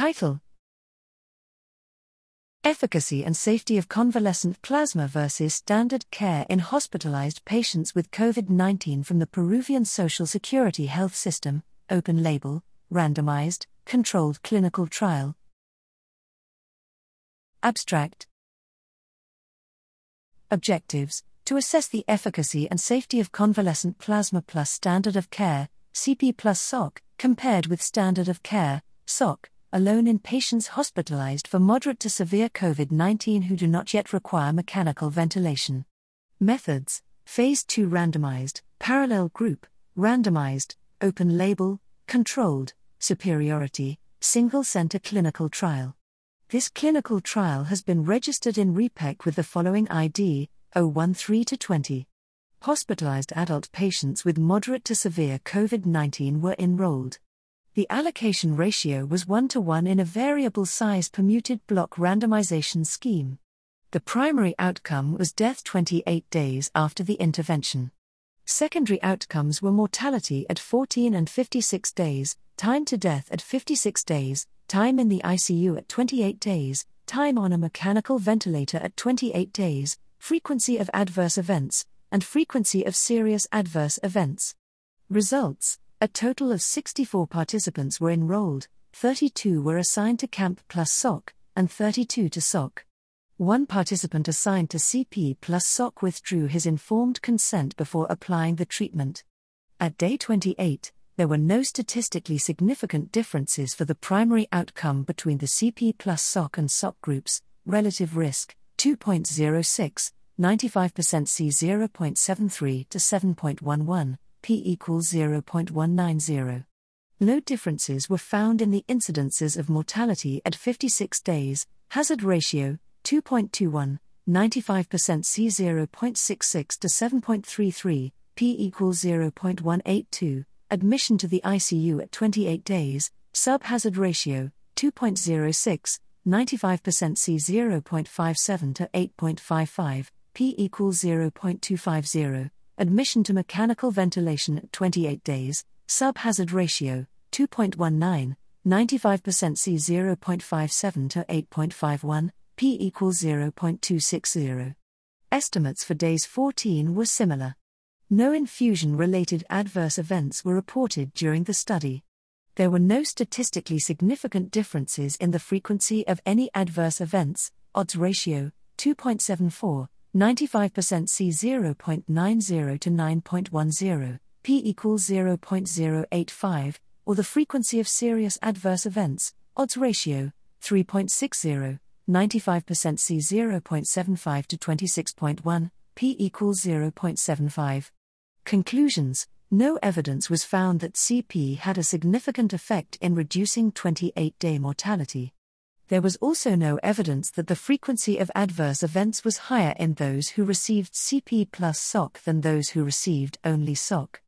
Title Efficacy and safety of convalescent plasma versus standard care in hospitalized patients with COVID 19 from the Peruvian Social Security Health System, open label, randomized, controlled clinical trial. Abstract Objectives To assess the efficacy and safety of convalescent plasma plus standard of care, CP plus SOC, compared with standard of care, SOC, alone in patients hospitalized for moderate to severe COVID 19 who do not yet require mechanical ventilation. Methods Phase 2 randomized, parallel group, randomized, open label, controlled, superiority, single center clinical trial. This clinical trial has been registered in REPEC with the following ID 013 20. Hospitalized adult patients with moderate to severe COVID 19 were enrolled. The allocation ratio was 1 to 1 in a variable size permuted block randomization scheme. The primary outcome was death 28 days after the intervention. Secondary outcomes were mortality at 14 and 56 days, time to death at 56 days, time in the ICU at 28 days, time on a mechanical ventilator at 28 days, frequency of adverse events, and frequency of serious adverse events. Results a total of 64 participants were enrolled, 32 were assigned to CP plus SOC, and 32 to SOC. One participant assigned to CP plus SOC withdrew his informed consent before applying the treatment. At day 28, there were no statistically significant differences for the primary outcome between the CP plus SOC and SOC groups, relative risk 2.06, 95% C 0.73 to 7.11 p equals 0.190. No differences were found in the incidences of mortality at 56 days, hazard ratio 2.21, 95% C 0.66 to 7.33, p equals 0.182, admission to the ICU at 28 days, sub hazard ratio 2.06, 95% C 0.57 to 8.55, p equals 0.250 admission to mechanical ventilation at 28 days, subhazard ratio 2.19, 95% C 0.57 to 8.51, p equals 0.260. Estimates for days 14 were similar. No infusion related adverse events were reported during the study. There were no statistically significant differences in the frequency of any adverse events, odds ratio 2.74, 95% C 0.90 to 9.10, P equals 0.085, or the frequency of serious adverse events, odds ratio 3.60, 95% C 0.75 to 26.1, P equals 0.75. Conclusions No evidence was found that CP had a significant effect in reducing 28 day mortality there was also no evidence that the frequency of adverse events was higher in those who received CP plus SOC than those who received only SOC.